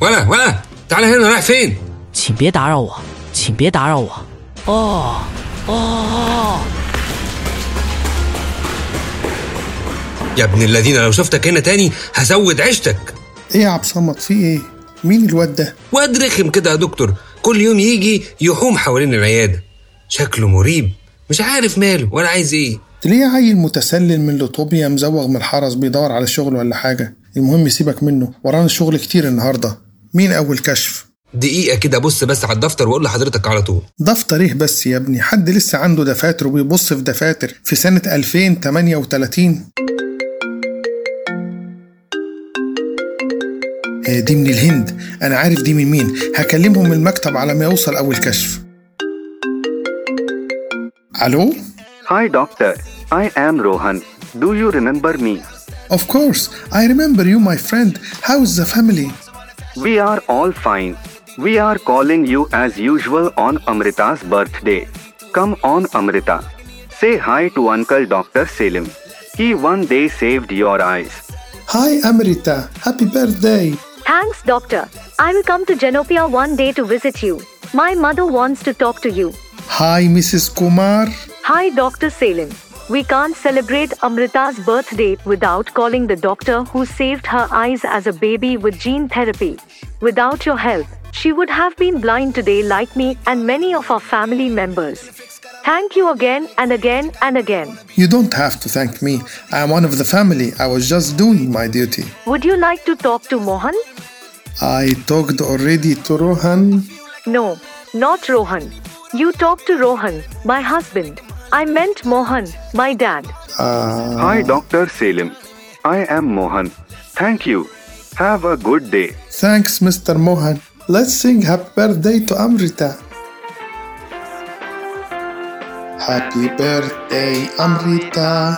ولا ولا تعالى هنا رايح فين 请别打扰我，请别打扰我。哦哦， يا ابن الذين لو شفتك هنا تاني هسود عيشتك. إيه يا عبد صمد في إيه؟ مين الواد ده؟ واد رخم كده يا دكتور. كل يوم يجي يحوم حوالين العيادة. شكله مريب. مش عارف ماله ولا عايز إيه. تلاقيه عيل متسلل من لوطوبيا مزوغ من الحرس بيدور على شغل ولا حاجة؟ المهم سيبك منه. ورانا شغل كتير النهاردة. مين أول كشف؟ دقيقة كده بص بس على الدفتر وأقول لحضرتك على طول. دفتر إيه بس يا ابني؟ حد لسه عنده دفاتر وبيبص في دفاتر في سنة 2038 دي من الهند أنا عارف دي من مين هكلمهم من المكتب على ما يوصل اول كشف ألو Hi, doctor. I am Rohan. Do you remember me? Of course, I remember you, my friend. How is the family? We are all fine. We are calling you as usual on Amrita's birthday. Come on, Amrita. Say hi to Uncle Dr. Selim. He one day saved your eyes. Hi, Amrita. Happy birthday. Thanks, doctor. I will come to Genopia one day to visit you. My mother wants to talk to you. Hi, Mrs. Kumar. Hi, Dr. Salim. We can't celebrate Amrita's birthday without calling the doctor who saved her eyes as a baby with gene therapy. Without your help, she would have been blind today like me and many of our family members. Thank you again and again and again. You don't have to thank me. I am one of the family. I was just doing my duty. Would you like to talk to Mohan? I talked already to Rohan. No, not Rohan. You talk to Rohan, my husband. I meant Mohan, my dad. Uh, Hi, Dr. Selim. I am Mohan. Thank you. Have a good day. thanks, Mr. Mohan. Let's sing happy birthday to Amrita. Happy birthday, Amrita.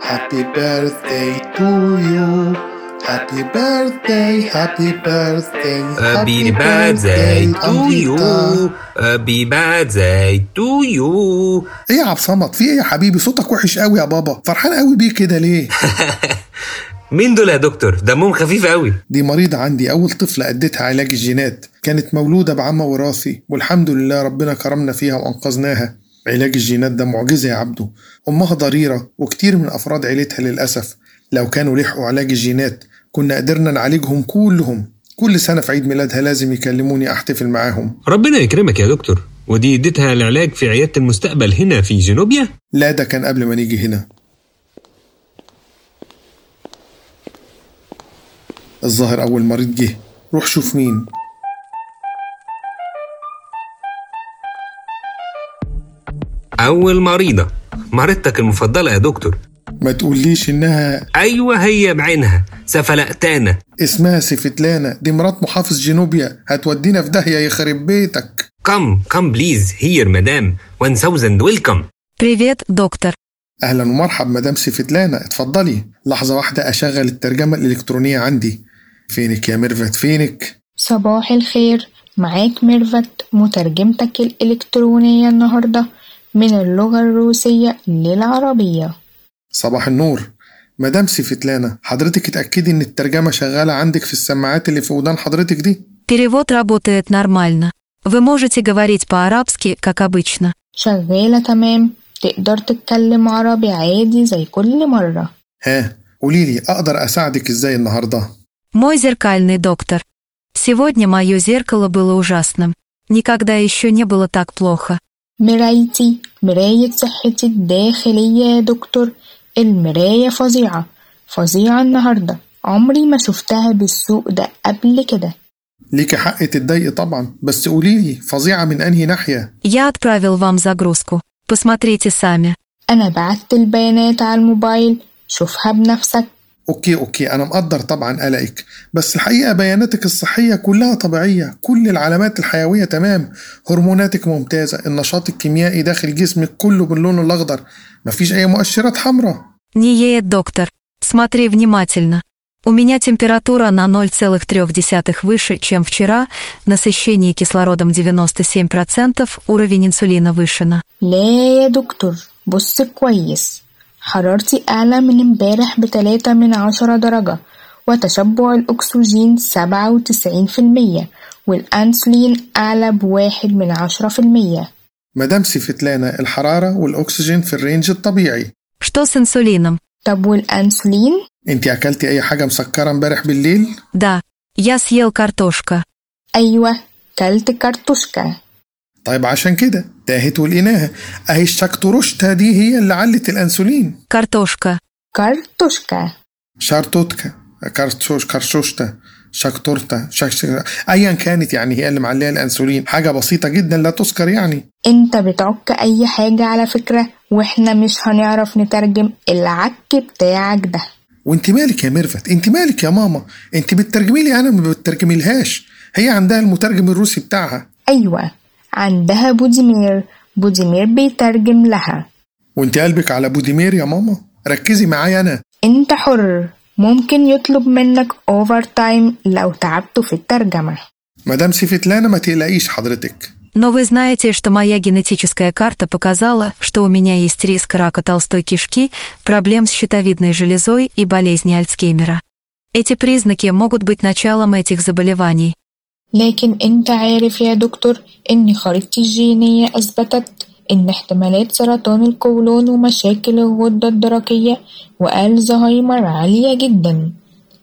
Happy birthday to you. Happy birthday, happy birthday, Happy birthday to you. Happy birthday to you. إيه يا عبد في إيه يا حبيبي؟ صوتك وحش قوي يا بابا. فرحان قوي بيه كده ليه؟ مين دول يا دكتور؟ دمهم خفيف قوي. دي مريضة عندي أول طفلة أديتها علاج الجينات. كانت مولودة بعمى وراثي والحمد لله ربنا كرمنا فيها وأنقذناها. علاج الجينات ده معجزة يا عبده أمها ضريرة وكتير من أفراد عيلتها للأسف. لو كانوا لحقوا علاج الجينات كنا قدرنا نعالجهم كلهم. كل سنة في عيد ميلادها لازم يكلموني أحتفل معاهم. ربنا يكرمك يا دكتور. ودي اديتها العلاج في عيادة المستقبل هنا في جنوبيا. لا ده كان قبل ما نيجي هنا. الظاهر أول مريض جه. روح شوف مين. أول مريضة مريضتك المفضلة يا دكتور ما تقوليش إنها أيوة هي بعينها سفلقتانا اسمها سيفتلانا دي مرات محافظ جنوبيا هتودينا في داهية يخرب بيتك كم كم بليز هير مدام 1000 ويلكم Привет, доктор. أهلا ومرحب مدام سيفتلانا اتفضلي لحظة واحدة أشغل الترجمة الإلكترونية عندي فينك يا ميرفت فينك صباح الخير معاك ميرفت مترجمتك الإلكترونية النهاردة من اللغة الروسية للعربية صباح النور مدام سيفتلانا حضرتك اتأكدي إن الترجمة شغالة عندك في السماعات اللي في ودان حضرتك دي Перевод работает нормально. Вы можете говорить по-арабски, как обычно. شغالة تمام تقدر تتكلم عربي عادي زي كل مرة ها قوليلي أقدر أساعدك إزاي النهاردة Мой зеркальный доктор. Сегодня мое зеркало было ужасным. Никогда еще не было так плохо. مرايتي مراية صحتي الداخلية يا دكتور المراية فظيعة فظيعة النهاردة عمري ما شفتها بالسوق ده قبل كده ليكي حق تتضايقي طبعا بس قوليلي فظيعة من أنهي ناحية Я отправил вам загрузку. Посмотрите сами. أنا بعت البيانات على الموبايل شوفها بنفسك أوكي أوكي أنا مقدر طبعا قلقك بس الحقيقة بياناتك الصحية كلها طبيعية كل العلامات الحيوية تمام هرموناتك ممتازة النشاط الكيميائي داخل جسمك كله باللون الأخضر مفيش أي مؤشرات حمراء Не еет, доктор. Смотри внимательно. У меня температура на 0,3 выше, чем вчера, насыщение кислородом 97%, уровень инсулина вышина. لا يا دكتور بص كويس حرارتي أعلى من امبارح بتلاتة من عشرة درجة وتشبع الأكسجين سبعة وتسعين في المية والأنسولين أعلى بواحد من عشرة في المية مدام سيفتلانا الحرارة والأكسجين في الرينج الطبيعي Что с инсулином? طب والأنسولين؟ انت أكلتي أي حاجة مسكرة امبارح بالليل؟ Да, я съел картошка. أيوة كلت كرتوشكا طيب عشان كده تاهت ولقيناها أهي الشكتروشتا دي هي اللي علت الأنسولين. Картошка. Картошка. شارتوتكا. كارتوش كارشوشتا شكتورتا. ايا كانت يعني هي اللي معليه الأنسولين. حاجة بسيطة جدا لا تذكر يعني. أنت بتعك أي حاجة على فكرة وإحنا مش هنعرف نترجم العك بتاعك ده. وإنت مالك يا ميرفت؟ إنت مالك يا ماما؟ إنت بتترجمي لي؟ أنا ما بترجميلهاش. هي عندها المترجم الروسي بتاعها. أيوه. عندها بوديمير بوديمير بيترجم لها وانت قلبك على بوديمير يا ماما ركزي معايا انا انت حر ممكن يطلب منك اوفر تايم لو تعبته في الترجمة مدام سيفتلانا ما تقلقيش حضرتك Но вы знаете, что моя генетическая карта показала, что у меня есть риск рака толстой кишки, проблем с щитовидной железой и болезни Альцгеймера. Эти признаки могут быть началом этих заболеваний. لكن أنت عارف يا دكتور إن خريطتي الجينية أثبتت إن احتمالات سرطان القولون ومشاكل الغدة الدرقية وألزهايمر عالية جدا.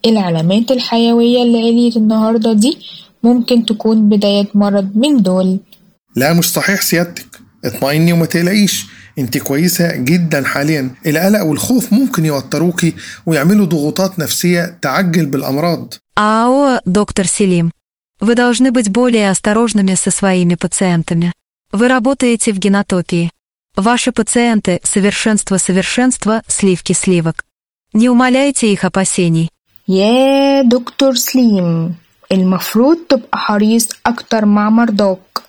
العلامات الحيوية اللي عليت النهاردة دي ممكن تكون بداية مرض من دول. لا مش صحيح سيادتك. اطمئني وما تقلقيش. انت كويسة جدا حاليا. القلق والخوف ممكن يوتروكي ويعملوا ضغوطات نفسية تعجل بالأمراض. أو دكتور سليم. Вы должны быть более осторожными со своими пациентами. Вы работаете в генотопии. Ваши пациенты – совершенство совершенства, сливки сливок. Не умаляйте их опасений. يا دكتور سليم المفروض تبقى حريص أكتر مع مرضاك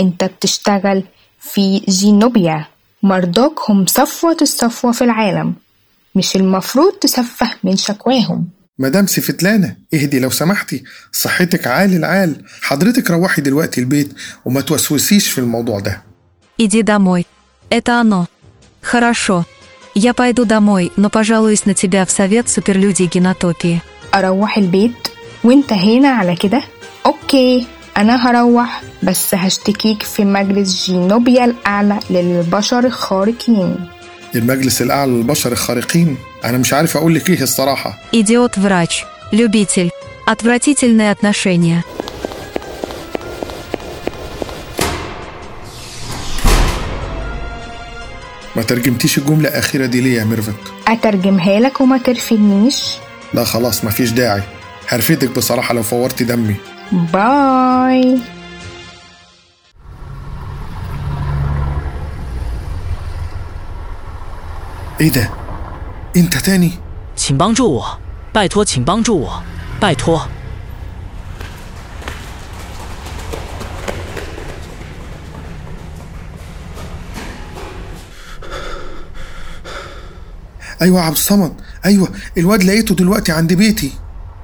انت بتشتغل في جينوبيا مرضاك هم صفوة الصفوة في العالم مش المفروض تسفه من شكواهم مدام سيفتلانا اهدي لو سمحتي صحتك عال العال حضرتك روحي دلوقتي البيت وما توسوسيش في الموضوع ده Иди домой. Это оно. Хорошо. Я пойду домой, но пожалуюсь на тебя в совет суперлюдей генотопии. أروح البيت وانت هنا على كده أوكي أنا هروح بس هشتكيك في مجلس جينوبيا الأعلى للبشر الخارقين المجلس الأعلى للبشر الخارقين أنا مش عارف أقول لك إيه الصراحة Идиот-врач. Любитель. Отвратительные отношения. ما ترجمتيش الجملة الأخيرة دي ليه يا ميرفت أترجمها لك وما ترفدنيش لا خلاص مفيش داعي هرفدك بصراحة لو فورتي دمي باي إيه ده؟ أنت تاني؟ 请帮助我，拜托，请帮助我，拜托。 أيوة يا عبد الصمد أيوة الواد لقيته دلوقتي عند بيتي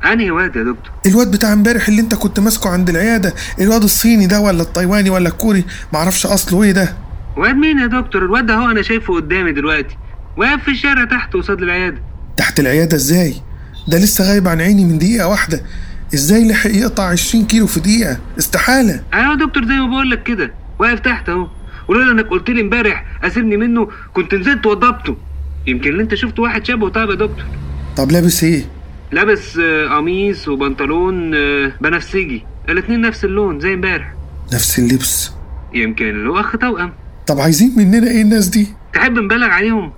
انهي واد يا دكتور الواد بتاع امبارح اللي انت كنت ماسكه عند العيادة الواد الصيني ده ولا التايواني ولا الكوري معرفش أصله إيه ده واد مين يا دكتور الواد ده هو انا شايفه قدامي دلوقتي واقف في الشارع تحت قصاد العيادة. تحت العيادة إزاي؟ ده لسه غايب عن عيني من دقيقة واحدة. إزاي لحق يقطع 20 كيلو في دقيقة؟ استحالة. أيوه يا دكتور زي ما بقول لك كده. واقف تحت أهو. ولولا إنك قلت لي إمبارح أسيبني منه كنت نزلت وضبطه. يمكن اللي أنت شفت واحد شبهه طيب يا دكتور. طب لابس إيه؟ لابس آه، قميص وبنطلون آه، بنفسجي. الاتنين نفس اللون زي إمبارح. نفس اللبس. يمكن اللي هو اخ توأم. طب عايزين مننا إيه الناس دي؟ تحب نبلغ عليهم؟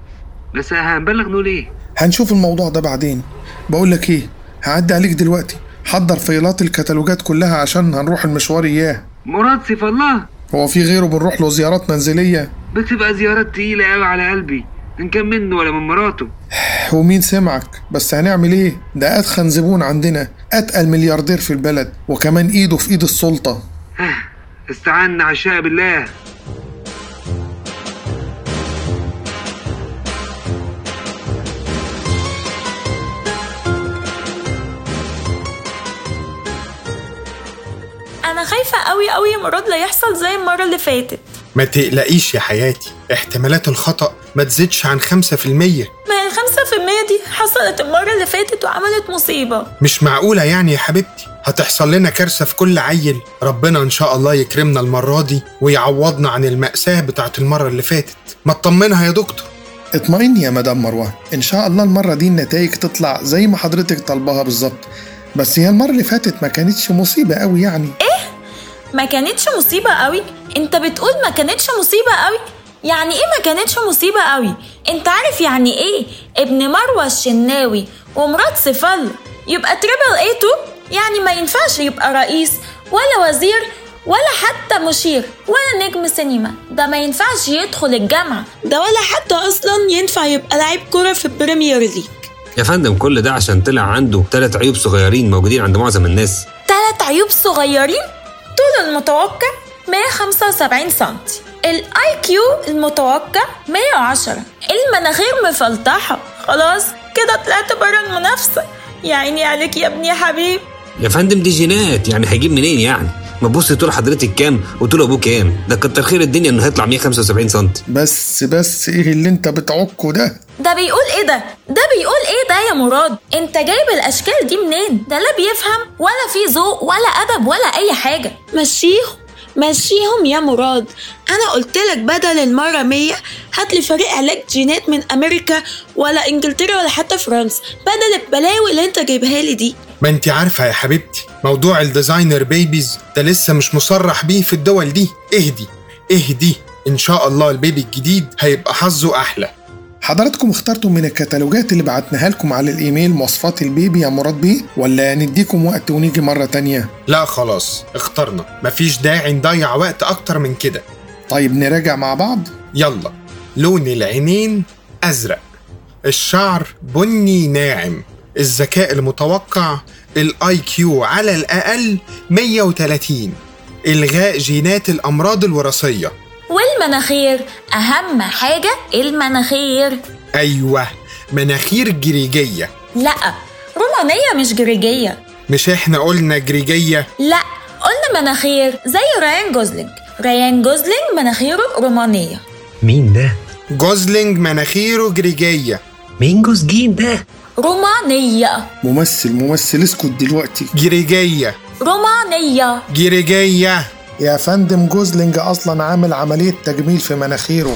بس هنبلغ نقول إيه؟ هنشوف الموضوع ده بعدين. بقول لك إيه؟ هعدي عليك دلوقتي. حضر فيلات الكتالوجات كلها عشان هنروح المشوار إياه. مراد سيف الله. هو في غيره بنروح له زيارات منزلية؟ بتبقى زيارات تقيلة قوي على قلبي. إن كان منه ولا من مراته. ومين سمعك؟ بس هنعمل إيه؟ ده اتخن زبون عندنا. أتقل ملياردير في البلد وكمان إيده في إيد السلطة. استعنا عشاء بالله خايفة قوي قوي يا مراد لا يحصل زي المرة اللي فاتت. ما تقلقيش يا حياتي احتمالات الخطأ ما تزيدش عن 5% ما هي الخمسة في المية دي حصلت المرة اللي فاتت وعملت مصيبة. مش معقولة يعني يا حبيبتي؟ هتحصل لنا كارثة في كل عيل. ربنا إن شاء الله يكرمنا المرة دي ويعوضنا عن المأساة بتاعت المرة اللي فاتت. ما تطمنها يا دكتور. اطمئني يا مدام مروان. إن شاء الله المرة دي النتائج تطلع زي ما حضرتك طالباها بالظبط. بس هي المرة اللي فاتت ما كانتش مصيبة قوي يعني. ما كانتش مصيبة قوي. انت بتقول ما كانتش مصيبة قوي؟ يعني إيه ما كانتش مصيبة قوي؟ انت عارف يعني إيه؟ ابن مروة الشناوي ومراد صفل. يبقى triple A two؟ يعني ما ينفعش يبقى رئيس ولا وزير ولا حتى مشير ولا نجم سينما. ده ما ينفعش يدخل الجامعة. ده ولا حتى أصلا ينفع يبقى لعيب كرة في ال Premier League. يا فندم كل ده عشان طلع عنده ثلاث عيوب صغيرين موجودين عند معظم الناس. تلات عيوب صغيرين؟ طول المتوقع 175 سنتي. ال IQ المتوقع 110 المناخير مفلطحة خلاص كده طلعت بره المنافسة. يا عيني عليك يا ابني يا حبيب. يا فندم دي جينات. يعني هيجيب منين يعني؟ ما تبص طول حضرتك كام وطول ابوه كام. ده كتر خير الدنيا إنه هيطلع 175 سم بس بس إيه اللي أنت بتعكه ده؟ ده بيقول إيه ده؟ ده بيقول إيه ده يا مراد؟ أنت جايب الأشكال دي منين؟ ده لا بيفهم ولا في ذوق ولا أدب ولا أي حاجة. مشيهم؟ مشيهم يا مراد. أنا قلت لك بدل المرة 100 هات لي فريق علاج جينات من أمريكا ولا إنجلترا ولا حتى فرنسا. بدل البلاوي اللي أنت جايبها لي دي. ما أنت عارفة يا حبيبتي موضوع ال designer babies ده لسه مش مصرح بيه في الدول دي. إهدي إهدي. إن شاء الله ال baby الجديد هيبقى حظه أحلى. حضراتكم اخترتم من الكتالوجات اللي بعتناها لكم على الإيميل مواصفات ال baby يا مراد بيه ولا نديكم وقت ونيجي مرة تانية؟ لا خلاص اخترنا. مفيش داعي نضيع وقت أكتر من كده. طيب نراجع مع بعض؟ يلا. لون العينين أزرق. الشعر بني ناعم. الذكاء المتوقع ال IQ على الأقل 130 إلغاء جينات الأمراض الوراثية. والمناخير. أهم حاجة المناخير. أيوه مناخير جريجية. لا رومانية مش جريجية. مش إحنا قلنا جريجية؟ لا قلنا مناخير زي ريان جوزلينج. ريان جوزلينج مناخيره رومانية. مين ده؟ جوزلينج مناخيره جريجية. مين جوزلينج ده؟ رومانية. ممثل ممثل اسكت دلوقتي. جريجية. رومانية. جريجية. يا فندم جوزلينج أصلا عامل عملية تجميل في مناخيره.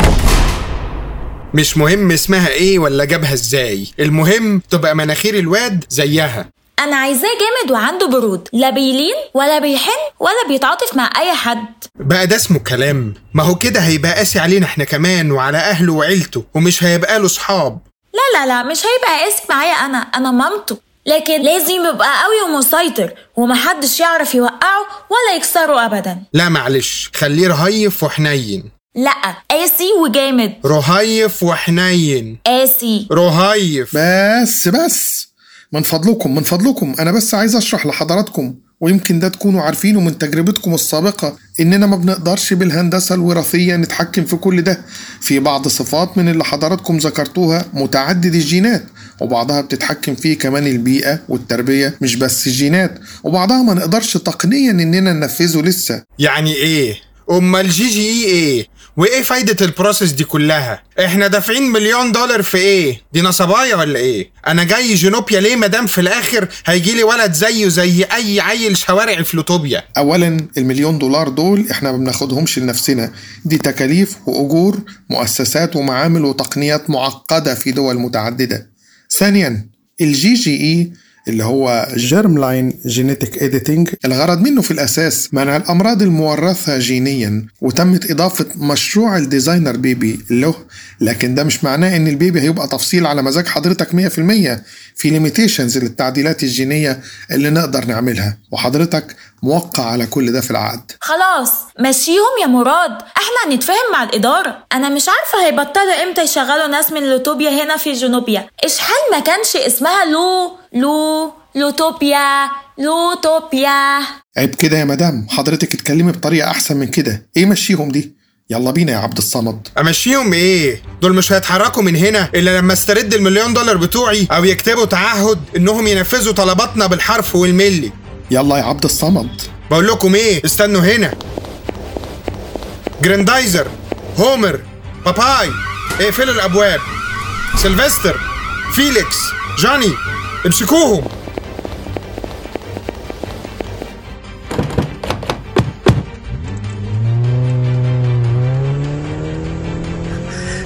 مش مهم اسمها إيه ولا جابها إزاي. المهم تبقى مناخير الواد زيها. أنا عايزاه جامد وعنده برود. لا بيلين ولا بيحن ولا بيتعاطف مع أي حد. بقى ده اسمه كلام. ما هو كده هيبقى قاسي علينا إحنا كمان وعلى أهله وعيلته ومش هيبقى له صحاب. لا لا لا مش هيبقى قاسي معايا أنا. أنا مامته. لكن لازم يبقى قوي ومسيطر ومحدش يعرف يوقعه ولا يكسره ابدا. لا معلش خليه رهيف وحنين. لا قاسي وجامد. رهيف وحنين. قاسي. رهيف. بس بس. من فضلكم من فضلكم. أنا بس عايز أشرح لحضراتكم ويمكن ده تكونوا عارفينه من تجربتكم السابقة إننا ما بنقدرش بالهندسة الوراثية نتحكم في كل ده. في بعض صفات من اللي حضراتكم ذكرتوها متعدد الجينات. وبعضها بتتحكم فيه كمان البيئة والتربية مش بس الجينات. وبعضها ما نقدرش تقنيا إننا ننفذه لسه. يعني إيه؟ أمال GGE إيه؟ وإيه فايدة ال process دي كلها؟ إحنا دافعين مليون دولار في إيه؟ دي نصبايا ولا إيه؟ أنا جاي جنوبيا ليه مادام في الآخر هيجي لي ولد زيه زي أي عيل شوارع في لوتوبيا؟ أولا المليون دولار دول إحنا ما بناخدهمش لنفسنا. دي تكاليف وأجور مؤسسات ومعامل وتقنيات معقدة في دول متعددة. ثانيا ال GGE اللي هو germline genetic editing الغرض منه في الأساس منع الأمراض المورثة جينيا وتمت إضافة مشروع ال designer baby له. لكن ده مش معناه إن ال baby هيبقى تفصيل على مزاج حضرتك 100% في limitations للتعديلات الجينية اللي نقدر نعملها. وحضرتك موقع على كل ده في العقد. خلاص مشيهم يا مراد. إحنا هنتفاهم مع الإدارة. أنا مش عارفة هيبطلوا إمتى يشغلوا ناس من لوتوبيا هنا في جنوبيا. إشحال ما كانش اسمها لو لو لوتوبيا لوتوبيا عيب كده يا مدام حضرتك اتكلمي بطريقة أحسن من كده. إيه مشيهم دي؟ يلا بينا يا عبد الصمد. أمشيهم إيه؟ دول مش هيتحركوا من هنا إلا لما استرد المليون دولار بتوعي أو يكتبوا تعهد إنهم ينفذوا طلباتنا بالحرف والملي. يلا يا عبد الصمد. بقول لكم إيه؟ استنوا هنا. جراندايزر هومر باباي اقفلوا الأبواب. سيلفستر فيليكس جوني. امسكوهم.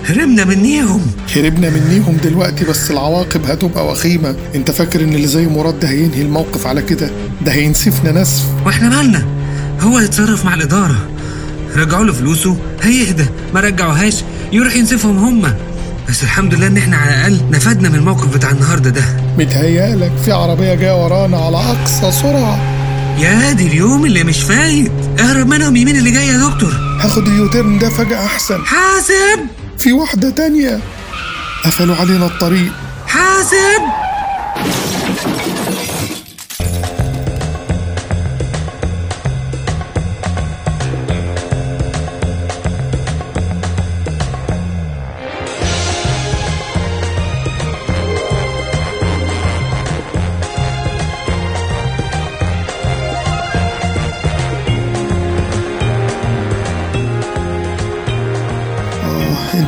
هربنا منيهم. هربنا منيهم دلوقتي بس العواقب هتبقى وخيمة. انت فاكر إن اللي زي مراد ده هينهي الموقف على كده؟ ده هينسفنا نسف. وإحنا مالنا؟ هو يتصرف مع الإدارة. رجعوا له فلوسه هيهدى. ما رجعوهاش يروح ينسفهم هما بس الحمد لله إن إحنا على الأقل نفدنا من الموقف بتاع النهارده ده. متهيألك في عربية جاية ورانا على أقصى سرعة. يا دي اليوم اللي مش فايت. اهرب منهم يمين اللي جاي يا دكتور. هاخد ال U-turn ده فجأة أحسن. حاسب! في واحدة تانية. قفلوا علينا الطريق. حاسب!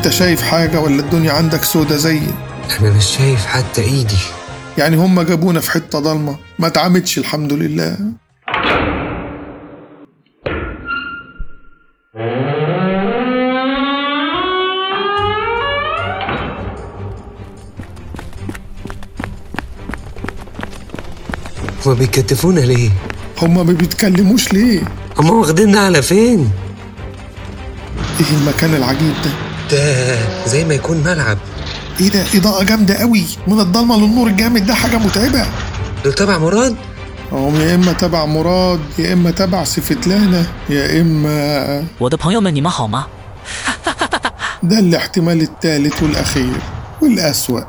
أنت شايف حاجة ولا الدنيا عندك سودة زيي أنا مش شايف حتى إيدي. يعني هم جابونا في حتة ضلمة ما اتعمدش الحمد لله. هما بيكتفونا ليه؟ هم ما بيتكلموش ليه؟ هما واخديننا على فين؟ إيه المكان العجيب ده؟ ده زي ما يكون ملعب ايه ده اضاءة جامدة قوي من الضلمة للنور الجامد ده حاجة متعبة دول تبع مراد هم يا اما تبع مراد يا اما تبع سفتلانة يا اما 我的朋友们，你们好吗？ ده الاحتمال الثالث والاخير والاسوأ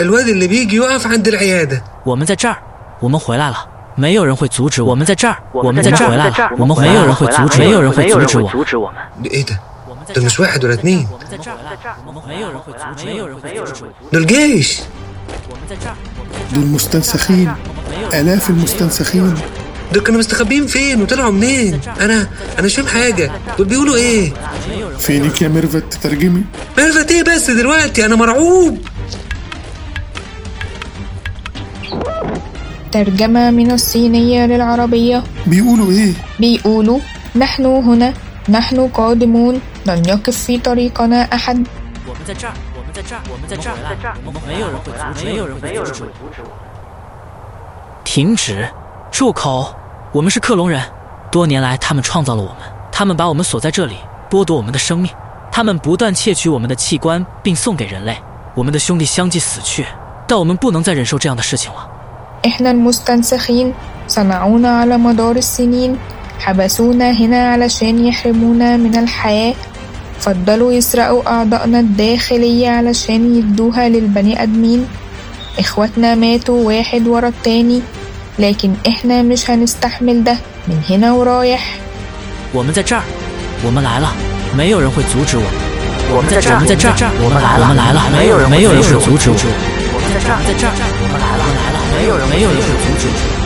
الواد اللي بيجي يقف عند العيادة 我们在这儿，我们回来了，没有人会阻止我们在这儿，我们在这儿回来了，我们没有人会阻止，没有人会阻止我们。 ايه ده دول مش واحد ولا اتنين. دول جيش. دول مستنسخين. آلاف المستنسخين. دول كانوا مستخبيين فين وطلعوا منين؟ أنا أنا مش فاهم حاجة. دول بيقولوا إيه؟ فينك يا ميرفت تترجمي. ميرفت إيه بس دلوقتي؟ أنا مرعوب. ترجمة من الصينية للعربية. بيقولوا إيه؟ بيقولوا نحن هنا نحن قادمون لن يقف في طريقنا أحد 我们在这儿，我们在这儿，我们在这儿，我们没有人会阻止，没有人会阻止我。停止，住口！我们是克隆人，多年来他们创造了我们，他们把我们锁在这里，剥夺我们的生命，他们不断窃取我们的器官并送给人类，我们的兄弟相继死去，但我们不能再忍受这样的事情了。 إحنا المستنسخين صنعونا على مدار السنين حبسونا هنا علشان يحرمونا من الحياة فضلوا يسرقوا أعضائنا الداخلية علشان يدوها للبني آدمين إخواتنا ماتوا واحد ورا التاني لكن إحنا مش هنستحمل ده من هنا ورايح 我们在这儿，我们来了，没有人会阻止我们。我们在这儿，我们在这儿，我们来了，我们来了，没有人，没有人会阻止我们。我们在这儿，在这儿，我们来了，来了，没有人，没有人会阻止我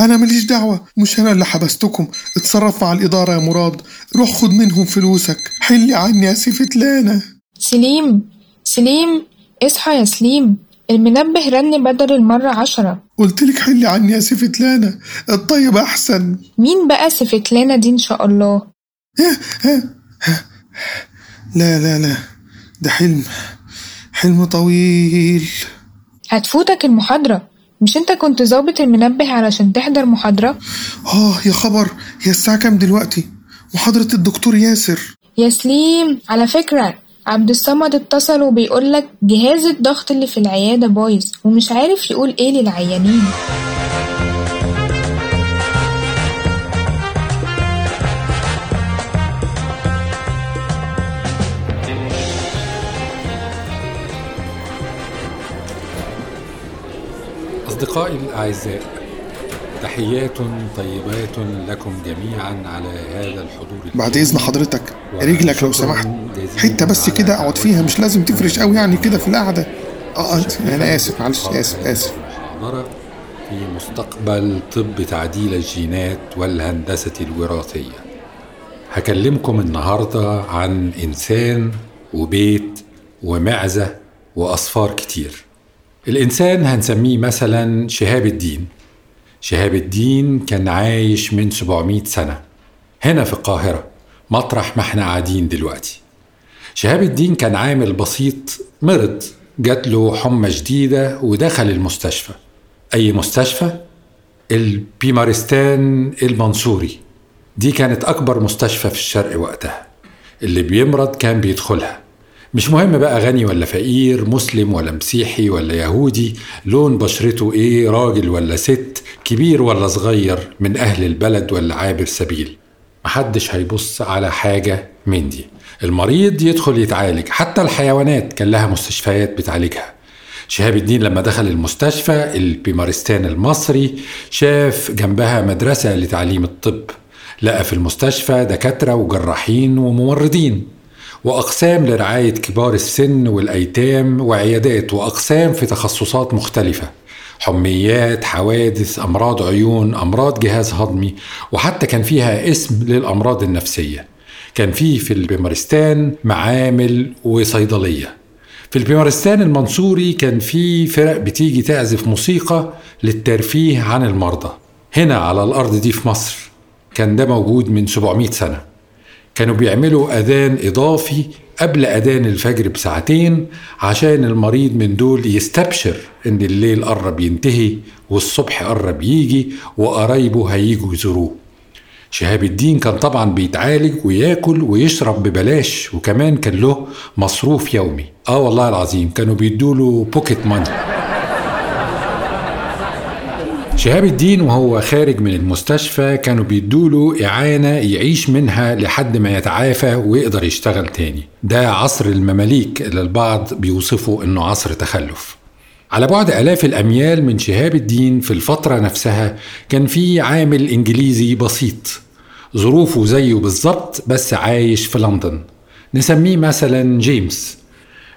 أنا ماليش دعوة. مش أنا اللي حبستكم. اتصرف مع الإدارة يا مراد. روح خد منهم فلوسك. حلي عني يا سفتلانة سليم. سليم. اصحى يا سليم. المنبه رن بدل المرة عشرة. قلتلك حلي عني يا سفتلانة الطيب أحسن. مين بقى سفتلانة دي إن شاء الله؟ لا لا لا. ده حلم. حلم طويل. هتفوتك المحاضرة. مش انت كنت ظابط المنبه علشان تحضر محاضرة؟ آه يا خبر هي الساعة كام دلوقتي؟ محاضرة الدكتور ياسر. يا سليم على فكرة عبد الصمد اتصل وبيقولك جهاز الضغط اللي في العيادة بايظ ومش عارف يقول إيه للعيانين. أصدقائي الأعزاء تحيات طيبات لكم جميعا على هذا الحضور بعد إذن حضرتك رجلك لو سمحت. حتة بس كده أقعد فيها مش لازم تفرش قوي يعني كده في القعدة. آه آه، أنا آسف معلش آسف محاضرة في مستقبل طب تعديل الجينات والهندسة الوراثية. هكلمكم النهاردة عن إنسان وبيت ومعزة وأصفار كتير. الإنسان هنسميه مثلا شهاب الدين. شهاب الدين كان عايش من 700 سنة هنا في القاهرة مطرح ما إحنا قاعدين دلوقتي. شهاب الدين كان عامل بسيط مرض جات له حمى شديدة ودخل المستشفى. أي مستشفى؟ البيمارستان المنصوري. دي كانت أكبر مستشفى في الشرق وقتها. اللي بيمرض كان بيدخلها. مش مهم بقى غني ولا فقير مسلم ولا مسيحي ولا يهودي لون بشرته إيه راجل ولا ست كبير ولا صغير من أهل البلد ولا عابر سبيل. محدش هيبص على حاجة من دي. المريض يدخل يتعالج. حتى الحيوانات كان لها مستشفيات بتعالجها. شهاب الدين لما دخل المستشفى البيمارستان المصري شاف جنبها مدرسة لتعليم الطب. لقى في المستشفى دكاترة وجراحين وممرضين وأقسام لرعاية كبار السن والأيتام وعيادات وأقسام في تخصصات مختلفة. حميات حوادث أمراض عيون أمراض جهاز هضمي وحتى كان فيها اسم للأمراض النفسية. كان في في البيمارستان معامل وصيدلية. في البيمارستان المنصوري كان في فرق بتيجي تعزف موسيقى للترفيه عن المرضى. هنا على الأرض دي في مصر. كان ده موجود من 700 سنة. كانوا بيعملوا أذان إضافي قبل أذان الفجر بساعتين عشان المريض من دول يستبشر إن الليل قرب ينتهي والصبح قرب يجي وقرايبه هيجوا يزوروه. شهاب الدين كان طبعا بيتعالج وياكل ويشرب ببلاش وكمان كان له مصروف يومي. آه والله العظيم كانوا بيدوله بوكيت ماني شهاب الدين وهو خارج من المستشفى كانوا بيدوله إعانة يعيش منها لحد ما يتعافى ويقدر يشتغل تاني. ده عصر المماليك اللي البعض بيوصفوا إنه عصر تخلف. على بعد آلاف الأميال من شهاب الدين في الفترة نفسها كان في عامل إنجليزي بسيط. ظروفه زيه بالظبط بس عايش في لندن. نسميه مثلا جيمس.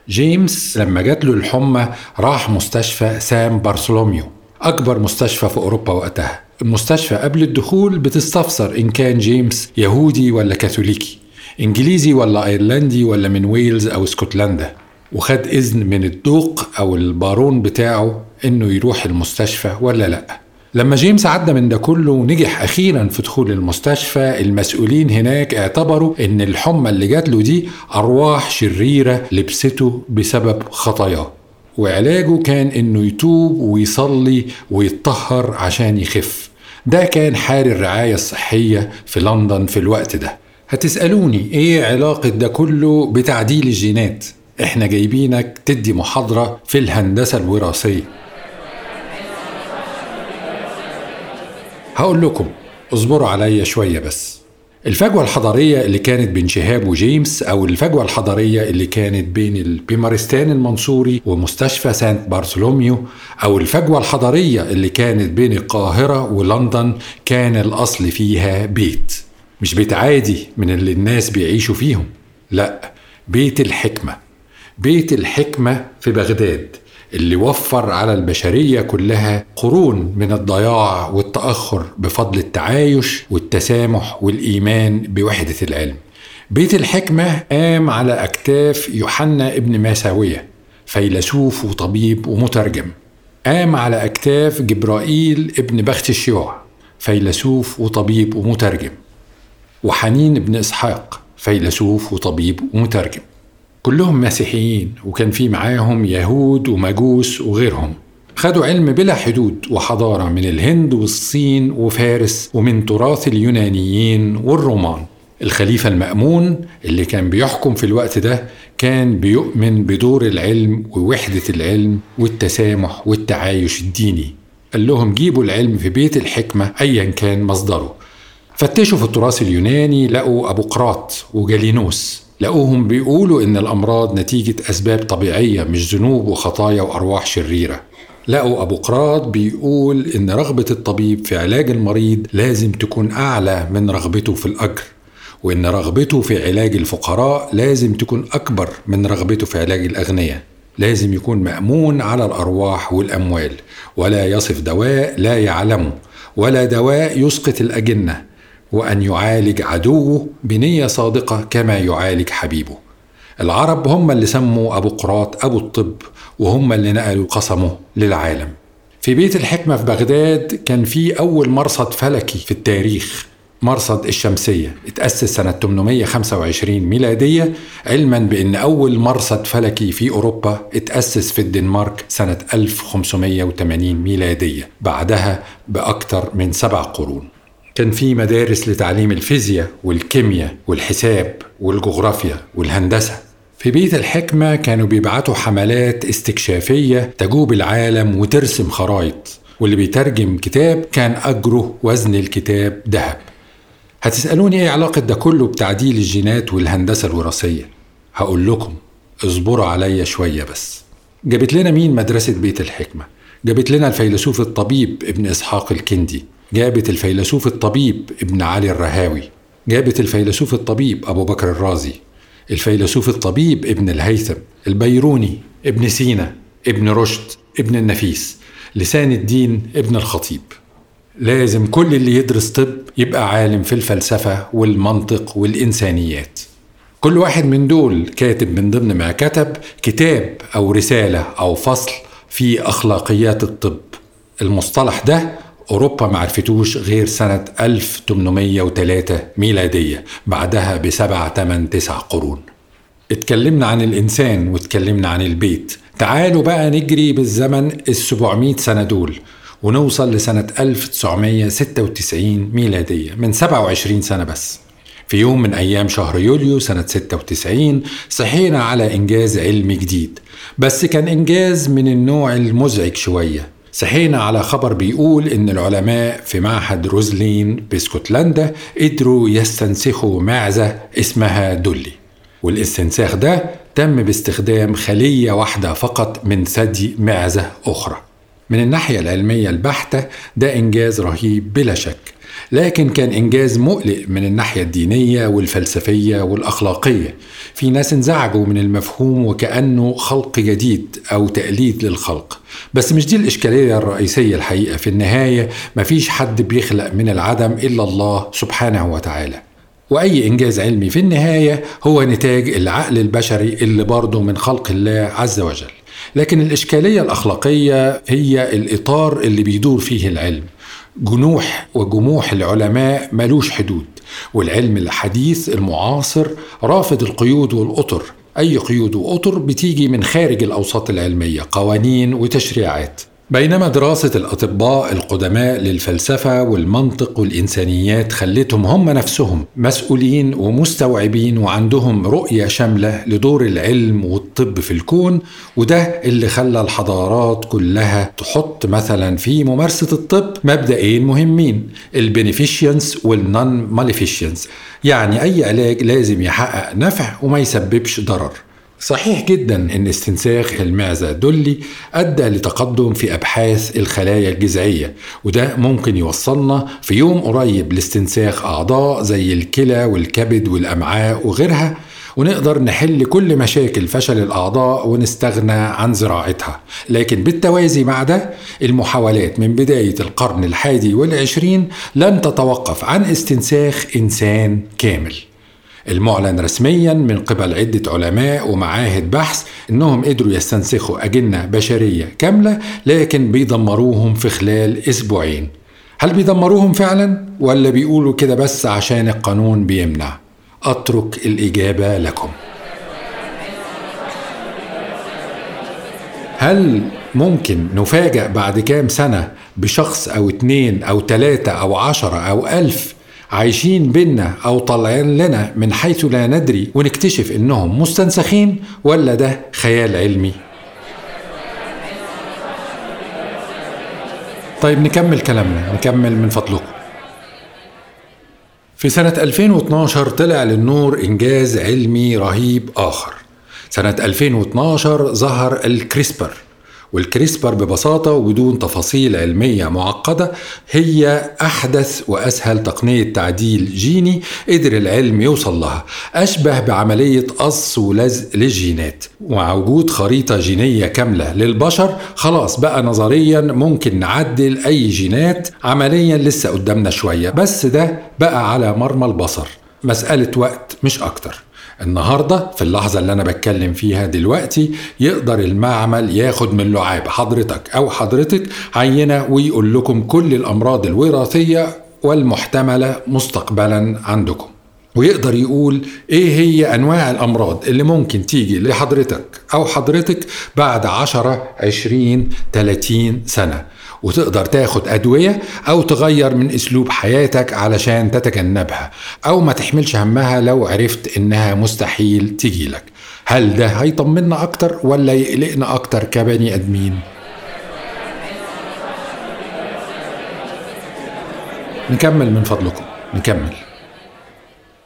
جيمس لما جات له الحمى راح مستشفى سان بارثولوميو. أكبر مستشفى في أوروبا وقتها. المستشفى قبل الدخول بتستفسر إن كان جيمس يهودي ولا كاثوليكي إنجليزي ولا أيرلندي ولا من ويلز أو اسكتلندا. وخد إذن من الدوق أو البارون بتاعه إنه يروح المستشفى ولا لأ. لما جيمس عدى من ده كله ونجح أخيرا في دخول المستشفى المسؤولين هناك اعتبروا إن الحمى اللي جات له دي أرواح شريرة لبسته بسبب خطاياه. وعلاجه كان إنه يتوب ويصلي ويتطهر عشان يخف. ده كان حال الرعاية الصحية في لندن في الوقت ده. هتسألوني إيه علاقة ده كله بتعديل الجينات؟ إحنا جايبينك تدي محاضرة في الهندسة الوراثية. هقول لكم اصبروا عليا شوية بس. الفجوة الحضارية اللي كانت بين شهاب وجيمس أو الفجوة الحضارية اللي كانت بين البيمارستان المنصوري ومستشفى سانت بارثولوميو أو الفجوة الحضارية اللي كانت بين القاهرة ولندن كان الأصل فيها بيت. مش بيت عادي من اللي الناس بيعيشوا فيهم لأ بيت الحكمة. بيت الحكمة في بغداد. اللي وفر على البشرية كلها قرون من الضياع والتأخر بفضل التعايش والتسامح والإيمان بوحدة العلم. بيت الحكمة قام على أكتاف يوحنا ابن ماساوية فيلسوف وطبيب ومترجم. قام على أكتاف جبرائيل ابن بخت الشيوع فيلسوف وطبيب ومترجم. وحنين ابن إسحاق فيلسوف وطبيب ومترجم. كلهم مسيحيين وكان في معاهم يهود ومجوس وغيرهم. خدوا علم بلا حدود وحضارة من الهند والصين وفارس ومن تراث اليونانيين والرومان. الخليفة المأمون اللي كان بيحكم في الوقت ده كان بيؤمن بدور العلم ووحدة العلم والتسامح والتعايش الديني. قال لهم جيبوا العلم في بيت الحكمة أيا كان مصدره. فتشوا في التراث اليوناني لقوا أبوقراط وجالينوس. لقوهم بيقولوا إن الأمراض نتيجة أسباب طبيعية مش ذنوب وخطايا وأرواح شريرة. لقوا أبو قراط بيقول إن رغبة الطبيب في علاج المريض لازم تكون أعلى من رغبته في الأجر وإن رغبته في علاج الفقراء لازم تكون أكبر من رغبته في علاج الأغنياء. لازم يكون مأمون على الأرواح والأموال ولا يصف دواء لا يعلمه ولا دواء يسقط الأجنة وأن يعالج عدوه بنية صادقة كما يعالج حبيبه. العرب هم اللي سموا أبو قراط أبو الطب وهم اللي نقلوا قسمه للعالم. في بيت الحكمة في بغداد كان في أول مرصد فلكي في التاريخ مرصد الشمسية. اتأسس سنة 825 ميلادية علما بأن أول مرصد فلكي في أوروبا اتأسس في الدنمارك سنة 1580 ميلادية بعدها بأكثر من سبع قرون. كان في مدارس لتعليم الفيزياء والكيمياء والحساب والجغرافيا والهندسة. في بيت الحكمة كانوا بيبعتوا حملات استكشافية تجوب العالم وترسم خرايط واللي بيترجم كتاب كان أجره وزن الكتاب ذهب. هتسألوني إيه علاقة ده كله بتعديل الجينات والهندسة الوراثية؟ هقول لكم اصبروا عليا شوية بس. جابت لنا مين مدرسة بيت الحكمة؟ جابت لنا الفيلسوف الطبيب ابن إسحاق الكندي. جابت الفيلسوف الطبيب ابن علي الرهاوي. جابت الفيلسوف الطبيب أبو بكر الرازي. الفيلسوف الطبيب ابن الهيثم. البيروني ابن سينا. ابن رشد ابن النفيس. لسان الدين ابن الخطيب. لازم كل اللي يدرس طب يبقى عالم في الفلسفة والمنطق والإنسانيات. كل واحد من دول كاتب من ضمن ما كتب كتاب أو رسالة أو فصل في أخلاقيات الطب. المصطلح ده أوروبا ما عرفتوش غير سنة 1803 ميلادية بعدها بسبع تمن تسع قرون. اتكلمنا عن الإنسان واتكلمنا عن البيت. تعالوا بقى نجري بالزمن السبعمائة سنة دول ونوصل لسنة 1996 ميلادية من 27 سنة بس. في يوم من أيام شهر يوليو سنة 96 صحينا على إنجاز علمي جديد بس كان إنجاز من النوع المزعج شوية. صحينا على خبر بيقول إن العلماء في معهد روزلين باسكتلندا قدروا يستنسخوا معزة اسمها دولي. والاستنساخ ده تم باستخدام خلية واحدة فقط من ثدي معزة أخرى. من الناحية العلمية البحتة ده إنجاز رهيب بلا شك. لكن كان إنجاز مقلق من الناحية الدينية والفلسفية والأخلاقية. في ناس انزعجوا من المفهوم وكأنه خلق جديد أو تقليد للخلق. بس مش دي الإشكالية الرئيسية الحقيقة. في النهاية مفيش حد بيخلق من العدم إلا الله سبحانه وتعالى. وأي إنجاز علمي في النهاية هو نتاج العقل البشري اللي برضه من خلق الله عز وجل. لكن الإشكالية الأخلاقية هي الإطار اللي بيدور فيه العلم. جنوح وجموح العلماء ملوش حدود والعلم الحديث المعاصر رافض القيود والأطر. أي قيود وأطر بتيجي من خارج الأوساط العلمية قوانين وتشريعات. بينما دراسة الأطباء القدماء للفلسفة والمنطق والإنسانيات خلتهم هم نفسهم مسؤولين ومستوعبين وعندهم رؤية شاملة لدور العلم والطب في الكون وده اللي خلى الحضارات كلها تحط مثلا في ممارسة الطب مبدئين مهمين ال beneficence وال non-maleficence يعني أي علاج لازم يحقق نفع وما يسببش ضرر. صحيح جدا إن استنساخ المعزة دولي أدى لتقدم في أبحاث الخلايا الجذعية وده ممكن يوصلنا في يوم قريب لاستنساخ أعضاء زي الكلى والكبد والأمعاء وغيرها ونقدر نحل كل مشاكل فشل الأعضاء ونستغنى عن زراعتها. لكن بالتوازي مع ده المحاولات من بداية القرن الحادي والعشرين لن تتوقف عن استنساخ إنسان كامل. المعلن رسميا من قبل عدة علماء ومعاهد بحث إنهم قدروا يستنسخوا أجنة بشرية كاملة لكن بيدمروهم في خلال أسبوعين. هل بيدمروهم فعلا؟ ولا بيقولوا كده بس عشان القانون بيمنع؟ أترك الإجابة لكم. هل ممكن نفاجأ بعد كام سنة بشخص أو اتنين أو تلاتة أو عشرة أو ألف عايشين بينا أو طالعين لنا من حيث لا ندري ونكتشف إنهم مستنسخين ولا ده خيال علمي؟ طيب نكمل كلامنا نكمل من فضلكم. في سنة 2012 طلع للنور إنجاز علمي رهيب آخر. سنة 2012 ظهر الكريسبر. والكريسبر ببساطة وبدون تفاصيل علمية معقدة هي أحدث وأسهل تقنية تعديل جيني قدر العلم يوصل لها أشبه بعملية قص ولزق للجينات. ومع وجود خريطة جينية كاملة للبشر خلاص بقى نظريا ممكن نعدل أي جينات. عمليا لسه قدامنا شوية بس ده بقى على مرمى البصر. مسألة وقت مش أكتر. النهاردة في اللحظة اللي أنا بتكلم فيها دلوقتي يقدر المعمل ياخد من لعاب حضرتك أو حضرتك عينة ويقول لكم كل الأمراض الوراثية والمحتملة مستقبلا عندكم. ويقدر يقول إيه هي أنواع الأمراض اللي ممكن تيجي لحضرتك أو حضرتك بعد 10 20 30 سنة. وتقدر تاخد أدوية أو تغير من أسلوب حياتك علشان تتجنبها أو ما تحملش همها لو عرفت إنها مستحيل تجيلك هل ده هيطمنا أكتر ولا يقلقنا أكتر كبني آدمين؟ نكمل من فضلكم. نكمل.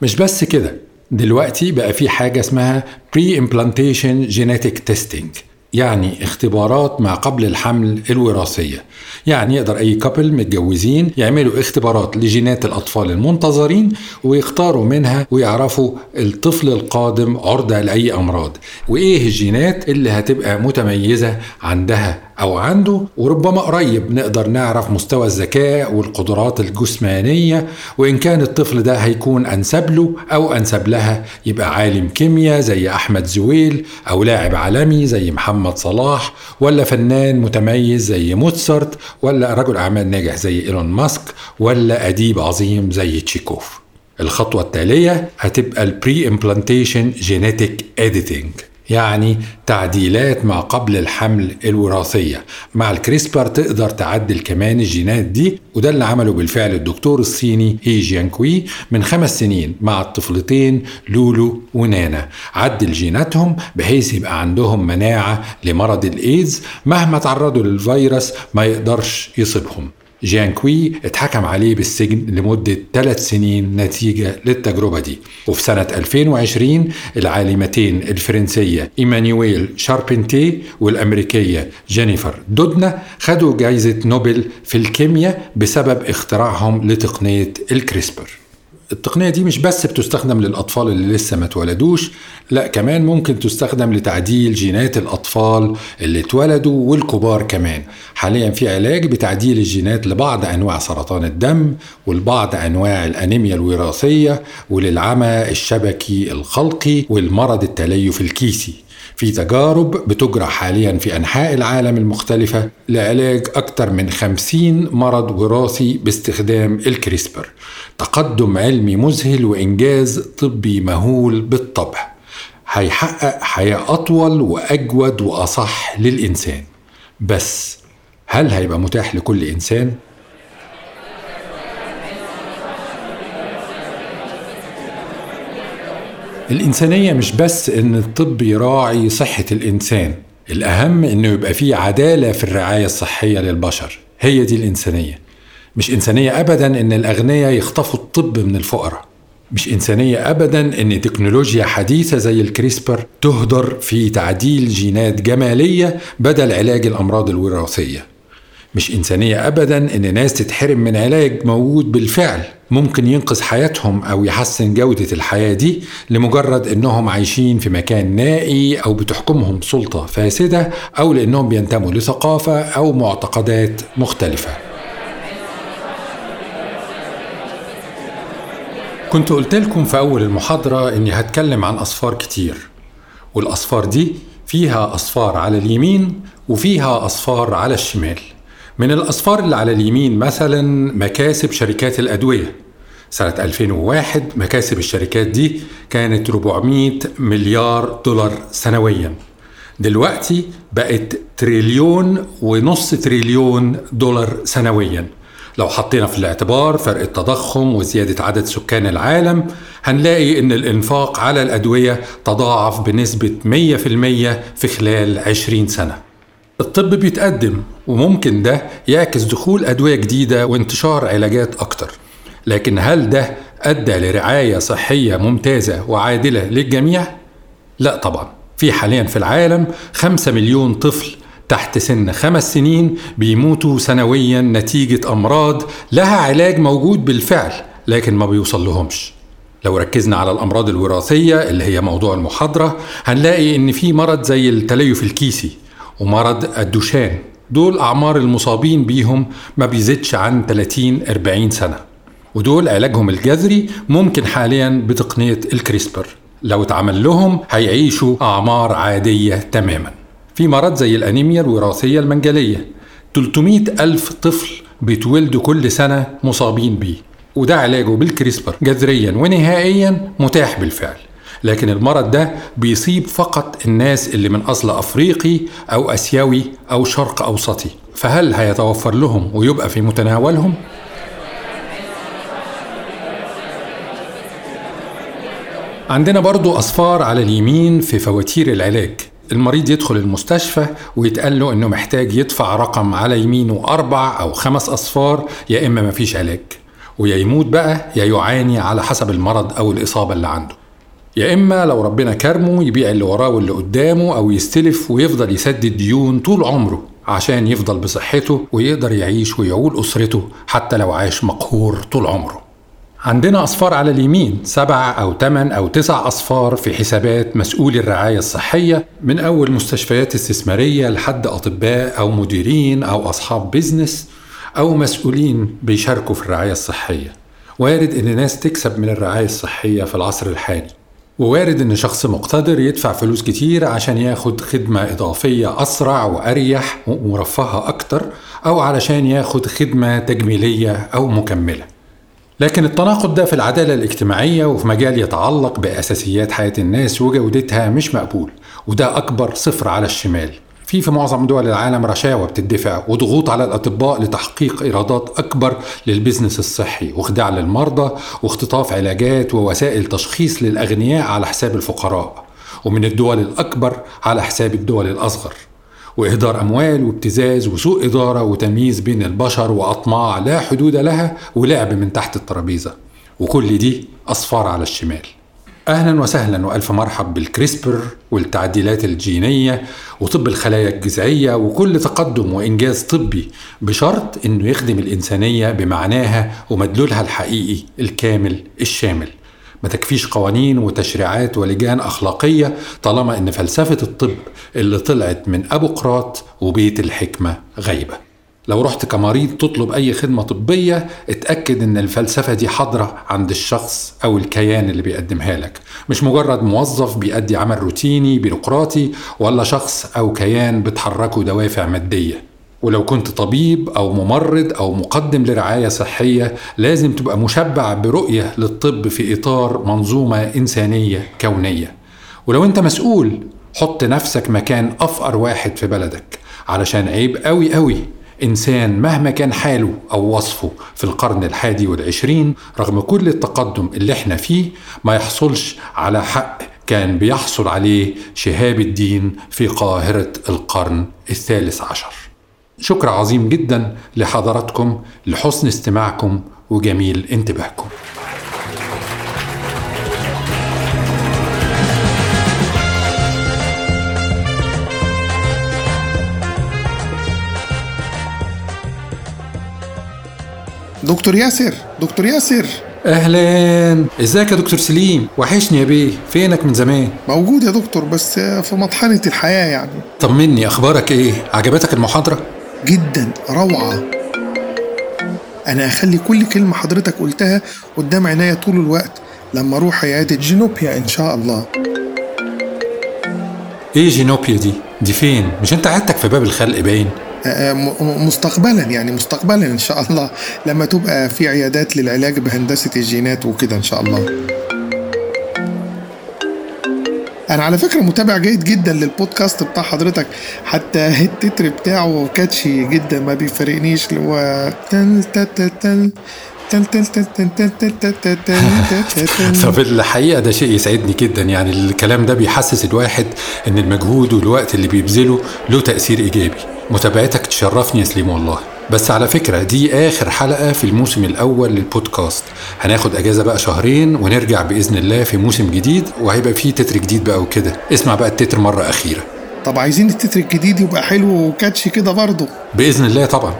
مش بس كده دلوقتي بقى في حاجة اسمها pre-implantation genetic testing. يعني اختبارات ما قبل الحمل الوراثية. يعني يقدر أي كابل متجوزين يعملوا اختبارات لجينات الأطفال المنتظرين ويختاروا منها ويعرفوا الطفل القادم عرضة لأي أمراض. وإيه الجينات اللي هتبقى متميزة عندها؟ أو عنده وربما قريب نقدر نعرف مستوى الذكاء والقدرات الجسمانية وإن كان الطفل ده هيكون أنسب له أو أنسب لها يبقى عالم كيمياء زي أحمد زويل أو لاعب عالمي زي محمد صلاح ولا فنان متميز زي موتسارت ولا رجل أعمال ناجح زي إيلون ماسك ولا أديب عظيم زي تشيكوف. الخطوة التالية هتبقى ال pre-implantation genetic editing يعني تعديلات ما قبل الحمل الوراثية. مع ال CRISPR تقدر تعدل كمان الجينات دي وده اللي عمله بالفعل الدكتور الصيني هي جيانكوي من خمس سنين مع الطفلتين لولو ونانا. عدل جيناتهم بحيث يبقى عندهم مناعة لمرض الإيدز مهما تعرضوا للفيروس ما يقدرش يصيبهم. جان كوي اتحكم عليه بالسجن لمدة ثلاث سنين نتيجة للتجربة دي. وفي سنة 2020 العالمتين الفرنسية إيمانويل شاربنتي والأمريكية جينيفر دودنا خدوا جائزة نوبل في الكيمياء بسبب اختراعهم لتقنية ال CRISPR. التقنية دي مش بس بتستخدم للأطفال اللي لسه ما اتولدوش لا كمان ممكن تستخدم لتعديل جينات الأطفال اللي اتولدوا والكبار كمان. حاليا في علاج بتعديل الجينات لبعض أنواع سرطان الدم ولبعض أنواع الأنيميا الوراثية وللعمى الشبكي الخلقي والمرض التليف الكيسي. في تجارب بتجرى حاليا في أنحاء العالم المختلفة لعلاج أكثر من خمسين مرض وراثي باستخدام الكريسبر. تقدم علمي مذهل وإنجاز طبي مهول بالطبع. هيحقق حياة أطول وأجود وأصح للإنسان. بس هل هيبقى متاح لكل إنسان؟ الإنسانية مش بس إن الطب يراعي صحة الإنسان الأهم إنه يبقى فيه عدالة في الرعاية الصحية للبشر. هي دي الإنسانية. مش إنسانية أبدا إن الأغنياء يخطفوا الطب من الفقراء. مش إنسانية أبدا إن تكنولوجيا حديثة زي الكريسبر تهدر في تعديل جينات جمالية بدل علاج الأمراض الوراثية. مش إنسانية أبدا إن ناس تتحرم من علاج موجود بالفعل. ممكن ينقذ حياتهم أو يحسن جودة الحياة دي لمجرد إنهم عايشين في مكان نائي أو بتحكمهم سلطة فاسدة أو لأنهم بينتموا لثقافة أو معتقدات مختلفة. كنت قلت لكم في أول المحاضرة إني هتكلم عن أصفار كتير والأصفار دي فيها أصفار على اليمين وفيها أصفار على الشمال. من الأصفار اللي على اليمين مثلا مكاسب شركات الأدوية. سنة 2001 مكاسب الشركات دي كانت 400 مليار دولار سنويا. دلوقتي بقت تريليون ونص تريليون دولار سنويا. لو حطينا في الاعتبار فرق التضخم وزيادة عدد سكان العالم هنلاقي إن الإنفاق على الأدوية تضاعف بنسبة 100% في خلال 20 سنة. الطب بيتقدم وممكن ده يعكس دخول أدوية جديدة وانتشار علاجات أكتر. لكن هل ده أدى لرعاية صحية ممتازة وعادلة للجميع؟ لا طبعا. في حاليا في العالم خمسة مليون طفل تحت سن خمس سنين بيموتوا سنويا نتيجة أمراض لها علاج موجود بالفعل لكن ما بيوصل لهمش لو ركزنا على الأمراض الوراثية اللي هي موضوع المحاضرة هنلاقي إن في مرض زي التليف الكيسي ومرض الدوشان. دول أعمار المصابين بيهم ما بيزيدش عن 30-40 سنة. ودول علاجهم الجذري ممكن حاليا بتقنية الكريسبر. لو اتعمل لهم هيعيشوا أعمار عادية تماما. في مرض زي الأنيميا الوراثية المنجلية. 300 ألف طفل بيتولدوا كل سنة مصابين بيه. وده علاجه بالكريسبر جذريا ونهائيا متاح بالفعل. لكن المرض ده بيصيب فقط الناس اللي من أصل أفريقي أو أسيوي أو شرق أوسطي. فهل هيتوفر لهم ويبقى في متناولهم؟ عندنا برضو أصفار على اليمين في فواتير العلاج. المريض يدخل المستشفى ويتقال له إنه محتاج يدفع رقم على يمينه أربع أو خمس أصفار يا إما مفيش علاج. ويا يموت بقى يا يعاني على حسب المرض أو الإصابة اللي عنده. يا إما لو ربنا كرمه يبيع اللي وراه واللي قدامه أو يستلف ويفضل يسدد ديون طول عمره عشان يفضل بصحته ويقدر يعيش ويعول أسرته حتى لو عاش مقهور طول عمره. عندنا أصفار على اليمين سبع أو ثمان أو تسع أصفار في حسابات مسؤولي الرعاية الصحية من أول مستشفيات استثمارية لحد أطباء أو مديرين أو أصحاب بيزنس أو مسؤولين بيشاركوا في الرعاية الصحية. وارد إن ناس تكسب من الرعاية الصحية في العصر الحالي. ووارد إن شخص مقتدر يدفع فلوس كتير عشان ياخد خدمة إضافية أسرع وأريح ومرفهة أكتر أو علشان ياخد خدمة تجميلية أو مكملة. لكن التناقض ده في العدالة الاجتماعية وفي مجال يتعلق بأساسيات حياة الناس وجودتها مش مقبول وده أكبر صفر على الشمال. في في معظم دول العالم رشاوى بتدفع وضغوط على الأطباء لتحقيق إيرادات أكبر للبزنس الصحي وخداع للمرضى واختطاف علاجات ووسائل تشخيص للأغنياء على حساب الفقراء ومن الدول الأكبر على حساب الدول الأصغر. وإهدار أموال وابتزاز وسوء إدارة وتمييز بين البشر وأطماع لا حدود لها ولعب من تحت الترابيزة. وكل دي أصفار على الشمال. أهلا وسهلا وألف مرحب بالكريسبر والتعديلات الجينية وطب الخلايا الجذعية وكل تقدم وإنجاز طبي بشرط إنه يخدم الإنسانية بمعناها ومدلولها الحقيقي الكامل الشامل. ما تكفيش قوانين وتشريعات ولجان أخلاقية طالما إن فلسفة الطب اللي طلعت من أبو قراط وبيت الحكمة غايبة. لو رحت كمريض تطلب أي خدمة طبية اتأكد إن الفلسفة دي حاضرة عند الشخص أو الكيان اللي بيقدمها لك. مش مجرد موظف بيأدي عمل روتيني بيروقراطي ولا شخص أو كيان بتحركه دوافع مادية. ولو كنت طبيب أو ممرض أو مقدم لرعاية صحية لازم تبقى مشبع برؤية للطب في إطار منظومة إنسانية كونية. ولو أنت مسؤول حط نفسك مكان أفقر واحد في بلدك علشان عيب قوي قوي إنسان مهما كان حاله أو وصفه في القرن الحادي والعشرين رغم كل التقدم اللي إحنا فيه ما يحصلش على حق كان بيحصل عليه شهاب الدين في قاهرة القرن الثالث عشر. شكر عظيم جدا لحضراتكم لحسن استماعكم وجميل انتباهكم. دكتور ياسر دكتور ياسر. أهلا. إزيك يا دكتور سليم؟ وحشني يا بيه. فينك من زمان؟ موجود يا دكتور بس في مطحنة الحياة يعني. طمني أخبارك إيه؟ عجبتك المحاضرة؟ جدا روعة. أنا هخلي كل كلمة حضرتك قلتها قدام عينيا طول الوقت لما أروح عيادة جينوبيا إن شاء الله. إيه جينوبيا دي؟ دي فين؟ مش أنت عادتك في باب الخلق باين؟ مستقبلا يعني مستقبلا ان شاء الله لما تبقى في عيادات للعلاج بهندسه الجينات وكده ان شاء الله أنا على فكره متابع جيد جدا للبودكاست بتاع حضرتك حتى التتر بتاعه كاتشي جدا ما بيفارقنيش اللي هو طب الحقيقة ده شيء يسعدني جدا يعني الكلام ده بيحسس الواحد ان المجهود والوقت اللي بيبذله له تاثير ايجابي متابعتك تشرفني يا سليم والله. بس على فكرة دي آخر حلقة في الموسم الأول للبودكاست. هناخد أجازة بقى شهرين ونرجع بإذن الله في موسم جديد وهيبقى فيه تتر جديد بقى وكده. اسمع بقى التتر مرة أخيرة. طب عايزين التتر الجديد يبقى حلو وكاتشي كده برضه. بإذن الله طبعا.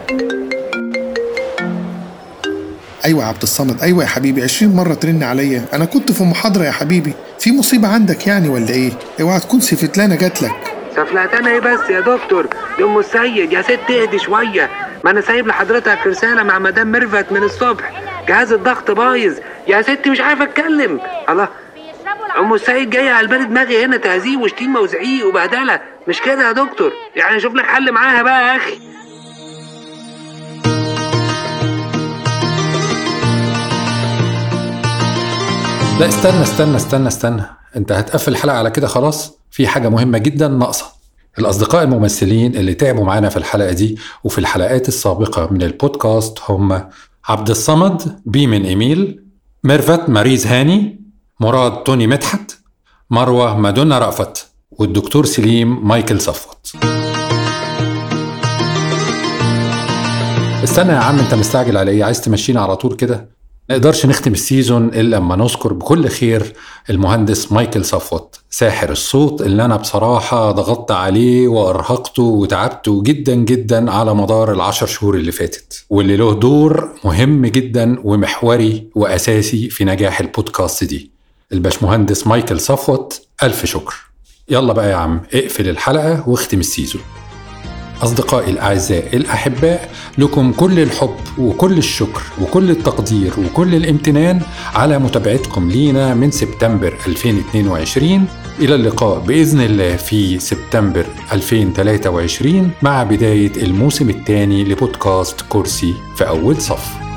أيوه يا عبد الصمد. أيوه يا حبيبي. 20 مرة ترن عليا. أنا كنت في محاضرة يا حبيبي. في مصيبة عندك يعني ولا إيه؟ اوعى تكون سفيتلانا جات لك سفيتلانا إيه بس يا دكتور؟ دي ام السيد يا ست اهدي شوية. ما أنا سايب لحضرتك رسالة مع مدام ميرفت من الصبح. جهاز الضغط بايظ. يا ست مش عارف أتكلم. الله. أم السيد جاية على بالي دماغي هنا تهزيق وشتيمة وزعيق وبهدلة. مش كده يا دكتور؟ يعني شوف لك حل معاها بقى يا أخي. لا استنى استنى استنى استنى. انت هتقفل الحلقة على كده خلاص في حاجة مهمة جدا ناقصة. الأصدقاء الممثلين اللي تعبوا معانا في الحلقة دي وفي الحلقات السابقة من البودكاست هم عبد الصمد بيمن إيميل ميرفت ماريز هاني مراد توني مدحت مروة مادونا رأفت والدكتور سليم مايكل صفوت. استنى يا عم انت مستعجل على إيه؟ عايز تمشينا على طول كده؟ نقدرش نختم ال season إلا لما نذكر بكل خير المهندس مايكل صفوت ساحر الصوت اللي أنا بصراحة ضغطت عليه وأرهقته وتعبته جدا جدا على مدار العشر شهور اللي فاتت واللي له دور مهم جدا ومحوري وأساسي في نجاح البودكاست دي. الباشمهندس مايكل صفوت ألف شكر. يلا بقى يا عم اقفل الحلقة واختم ال season. أصدقائي الأعزاء الأحباء لكم كل الحب وكل الشكر وكل التقدير وكل الامتنان على متابعتكم لينا من سبتمبر 2022 إلى اللقاء بإذن الله في سبتمبر 2023 مع بداية الموسم الثاني لبودكاست كرسي في أول صف.